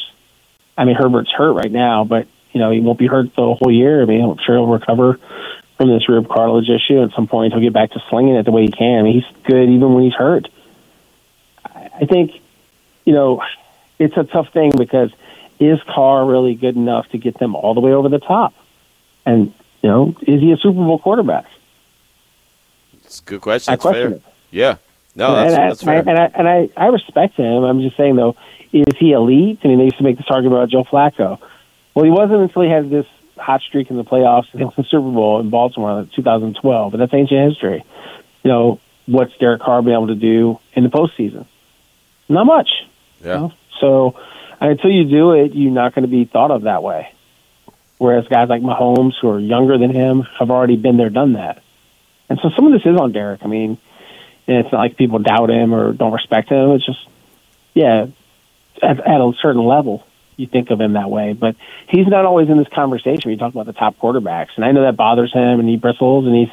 I mean, Herbert's hurt right now, but you know he won't be hurt the whole year. I mean, I'm sure he'll recover from this rib cartilage issue. At some point, he'll get back to slinging it the way he can. I mean, he's good even when he's hurt. I think, you know, it's a tough thing because is Carr really good enough to get them all the way over the top? And you know, is he a Super Bowl quarterback? It's a good question. I question fair. it. Yeah. No, that's, and, I, that's fair. and I and I, I respect him. I'm just saying though, is he elite? I mean, they used to make this argument about Joe Flacco. Well, he wasn't until he had this hot streak in the playoffs against the Super Bowl in Baltimore in 2012, but that's ancient history. You know, what's Derek Carr been able to do in the postseason? Not much. Yeah. So until you do it, you're not going to be thought of that way. Whereas guys like Mahomes, who are younger than him, have already been there, done that. And so some of this is on Derek. I mean, it's not like people doubt him or don't respect him. It's just, yeah, at, at a certain level, you think of him that way. But he's not always in this conversation. We talk about the top quarterbacks, and I know that bothers him, and he bristles, and he's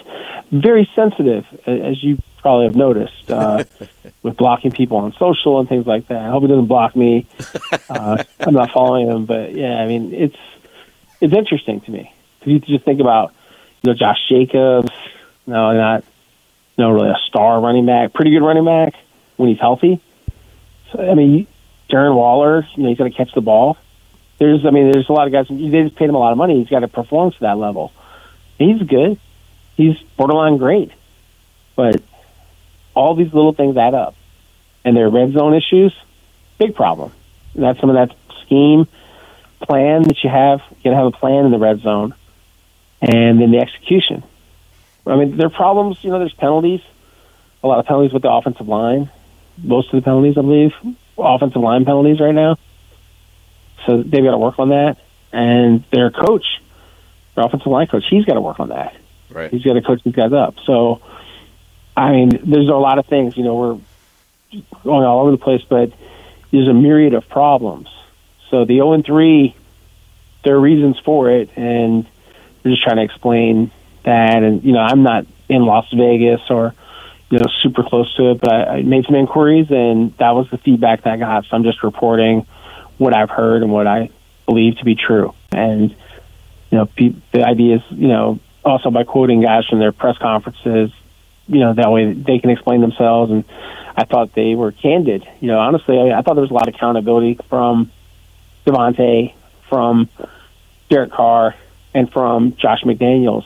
very sensitive, as you probably have noticed, uh, [LAUGHS] with blocking people on social and things like that. I hope he doesn't block me. [LAUGHS] Uh, I'm not following him, but yeah, I mean, it's it's interesting to me because you just think about, you know, Josh Jacobs. No, not no really a star running back, pretty good running back when he's healthy. So I mean, Darren Waller, you know, he's going to catch the ball. There's, I mean, there's a lot of guys. They just paid him a lot of money. He's got to perform to that level. He's good. He's borderline great, but all these little things add up, and their red zone issues, big problem. And that's some of that scheme plan that you have. You got to have a plan in the red zone, and then the execution. I mean, there are problems. You know, there's penalties. A lot of penalties with the offensive line. Most of the penalties, I believe, offensive line penalties right now. So they've got to work on that. And their coach, their offensive line coach, he's got to work on that. Right. He's got to coach these guys up. So, I mean, there's a lot of things. You know, we're going all over the place, but there's a myriad of problems. So the 0 and 3, there are reasons for it, and we're just trying to explain that. And you know, I'm not in Las Vegas or you know super close to it, but I, I made some inquiries, and that was the feedback that I got. So I'm just reporting what I've heard and what I believe to be true. And you know, pe- the idea is you know also by quoting guys from their press conferences, you know that way they can explain themselves. And I thought they were candid. You know, honestly, I, I thought there was a lot of accountability from Davante, from Derek Carr, and from Josh McDaniels.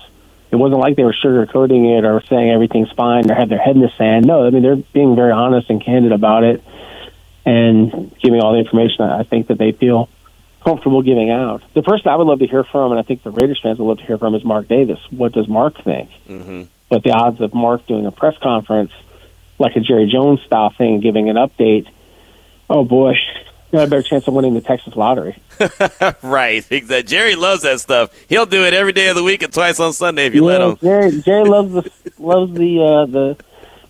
It wasn't like they were sugarcoating it or saying everything's fine or had their head in the sand. No, I mean they're being very honest and candid about it and giving all the information I think that they feel comfortable giving out. The person I would love to hear from, and I think the Raiders fans would love to hear from, is Mark Davis. What does Mark think? Mm-hmm. But the odds of Mark doing a press conference like a Jerry Jones style thing, giving an update, oh boy, you got a better chance of winning the Texas lottery. [LAUGHS] right. Exactly. Jerry loves that stuff. He'll do it every day of the week and twice on Sunday if you let him. Jerry, Jerry loves the [LAUGHS] loves the uh, the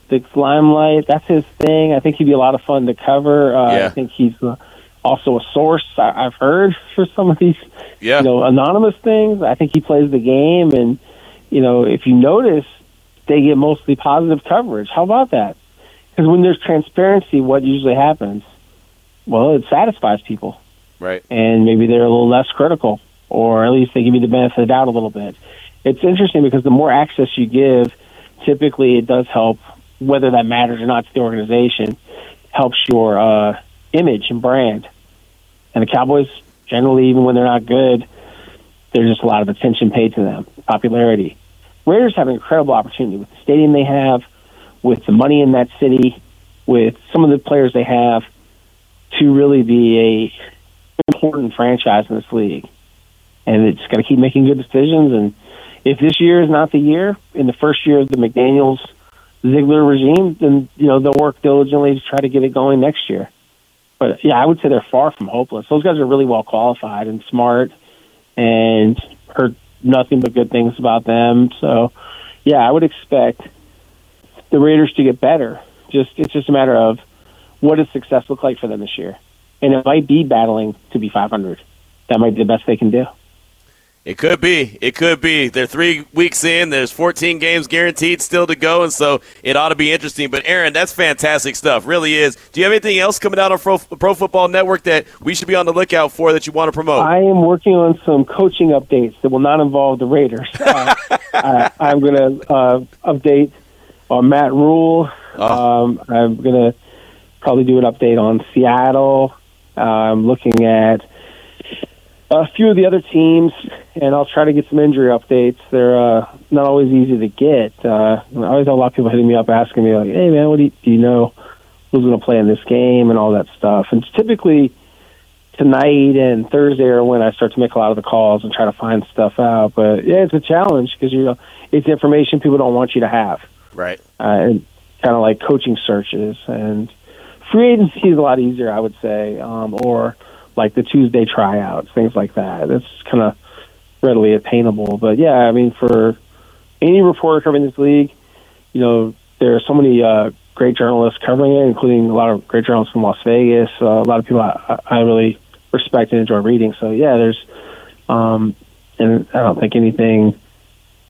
the limelight. That's his thing. I think he'd be a lot of fun to cover. Uh, Yeah. I think he's uh, also a source. I, I've heard [LAUGHS] for some of these Yeah. you know anonymous things. I think he plays the game, and you know if you notice, they get mostly positive coverage. How about that? Because when there's transparency, what usually happens? Well, it satisfies people, Right. and maybe they're a little less critical, or at least they give you the benefit of the doubt a little bit. It's interesting because the more access you give, typically it does help, whether that matters or not to the organization, helps your uh, image and brand. And the Cowboys, generally, even when they're not good, there's just a lot of attention paid to them, popularity. Raiders have an incredible opportunity with the stadium they have, with the money in that city, with some of the players they have, to really be a important franchise in this league. And it's got to keep making good decisions. And if this year is not the year, in the first year of the McDaniels Ziegler regime, then you know they'll work diligently to try to get it going next year. But yeah, I would say they're far from hopeless. Those guys are really well qualified and smart, and heard nothing but good things about them. So yeah, I would expect the Raiders to get better. Just it's just a matter of what does success look like for them this year, and it might be battling to be 500. That might be the best they can do. It could be. It could be. They're three weeks in. There's 14 games guaranteed still to go, and so it ought to be interesting. But Aaron, that's fantastic stuff. Really is. Do you have anything else coming out on Pro, Pro Football Network that we should be on the lookout for that you want to promote? I am working on some coaching updates that will not involve the Raiders. [LAUGHS] Uh, I, I'm going to uh, update on Matt Rhule. Um, I'm going to probably do an update on Seattle. I'm looking at a few of the other teams, and I'll try to get some injury updates. They're uh, not always easy to get. Uh, I always have a lot of people hitting me up asking me, like, "Hey, man, what do you, do you know who's going to play in this game and all that stuff?" And typically tonight and Thursday are when I start to make a lot of the calls and try to find stuff out. But yeah, it's a challenge because you know it's information people don't want you to have, Right. uh, and kind of like coaching searches and free agency is a lot easier, I would say, um, or like the Tuesday tryouts, things like that. It's kind of readily attainable. But yeah, I mean, for any reporter covering this league, you know, there are so many uh, great journalists covering it, including a lot of great journalists from Las Vegas. Uh, a lot of people I, I really respect and enjoy reading. So yeah, there's, um, and I don't think anything,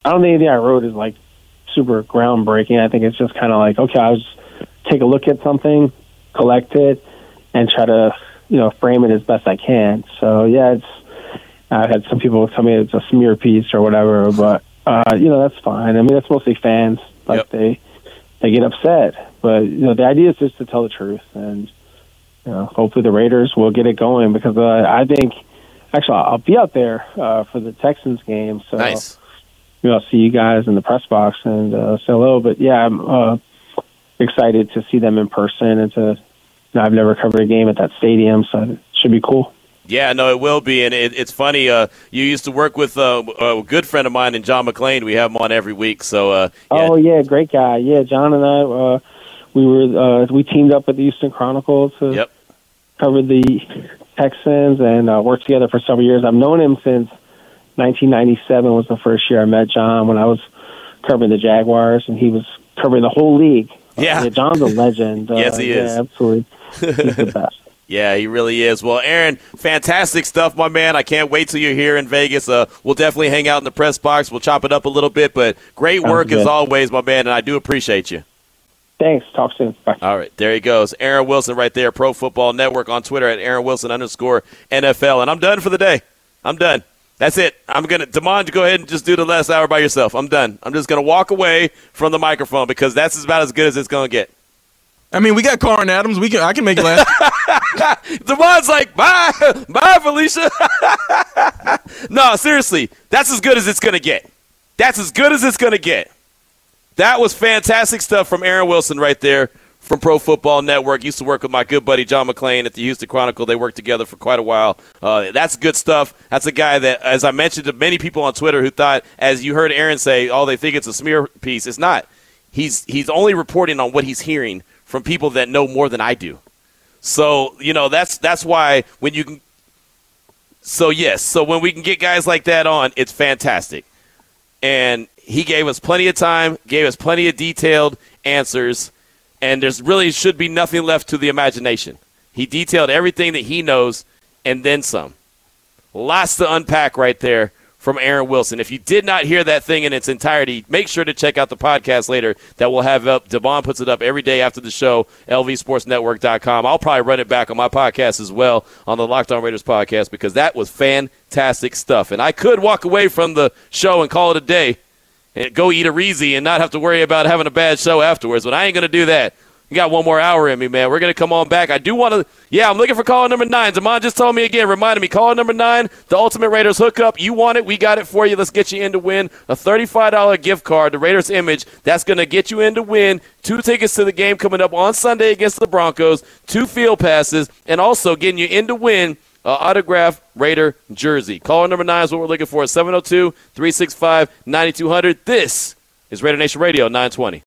I don't think anything I wrote is like super groundbreaking. I think it's just kind of like, okay, I'll just take a look at something, collect it, and try to, you know, frame it as best I can. So yeah, it's, I've had some people tell me it's a smear piece or whatever, but, uh, you know, that's fine. I mean, that's mostly fans. Like they, they get upset. But, you know, the idea is just to tell the truth. And, you know, hopefully the Raiders will get it going because uh, I think, actually, I'll be out there uh, for the Texans game. So, Nice. you know, I'll see you guys in the press box and uh, say hello. But yeah, I'm uh, excited to see them in person and to. You know, I've never covered a game at that stadium, so it should be cool. Yeah, no, it will be, and it, it's funny. Uh, you used to work with uh, a good friend of mine, and John McClain. We have him on every week. So, uh, yeah, Oh yeah, great guy. Yeah, John and I, uh, we were uh, we teamed up at the Houston Chronicle to Yep. cover the Texans and uh, worked together for several years. I've known him since 1997 was the first year I met John when I was covering the Jaguars, and he was covering the whole league. Yeah. Uh, John's a legend. Uh, Yes, he is. Yeah, absolutely. He's the best. [LAUGHS] Yeah, he really is. Well, Aaron, fantastic stuff, my man. I can't wait till you're here in Vegas. Uh, we'll definitely hang out in the press box. We'll chop it up a little bit, but great Sounds work as good. always, my man, and I do appreciate you. Thanks. Talk soon. Bye. All right, there he goes. Aaron Wilson right there, Pro Football Network on Twitter at Aaron Wilson underscore NFL. And I'm done for the day. I'm done. That's it. I'm gonna Damon, go ahead and just do the last hour by yourself. I'm done. I'm just gonna walk away from the microphone because that's about as good as it's gonna get. I mean, we got Karin Adams. We can. I can make it last. [LAUGHS] Damon's like, bye, bye, Felicia. [LAUGHS] no, seriously, that's as good as it's gonna get. That's as good as it's gonna get. That was fantastic stuff from Aaron Wilson right there from Pro Football Network. Used to work with my good buddy John McClain at the Houston Chronicle. They worked together for quite a while. Uh, that's good stuff. That's a guy that, as I mentioned to many people on Twitter who thought, as you heard Aaron say, oh, they think it's a smear piece. It's not. He's he's only reporting on what he's hearing from people that know more than I do. So you know that's that's why when you can. So yes, so when we can get guys like that on, it's fantastic. And he gave us plenty of time, gave us plenty of detailed answers, and there's really should be nothing left to the imagination. He detailed everything that he knows and then some. Lots to unpack right there from Aaron Wilson. If you did not hear that thing in its entirety, make sure to check out the podcast later that we'll have up. Devon puts it up every day after the show, lvsportsnetwork.com. I'll probably run it back on my podcast as well on the Locked On Raiders podcast because that was fantastic stuff. And I could walk away from the show and call it a day go eat a Reezy and not have to worry about having a bad show afterwards, but I ain't going to do that. You got one more hour in me, man. We're going to come on back. I do want to, yeah, I'm looking for caller number nine. Zaman just told me again, reminded me, caller number nine, the Ultimate Raiders hookup. You want it, we got it for you. Let's get you in to win a $35 gift card, the Raiders image. That's going to get you in to win two tickets to the game coming up on Sunday against the Broncos, two field passes, and also getting you in to win uh, autograph Raider jersey. Caller number nine is what we're looking for 702 365 9200. This is Raider Nation Radio 920.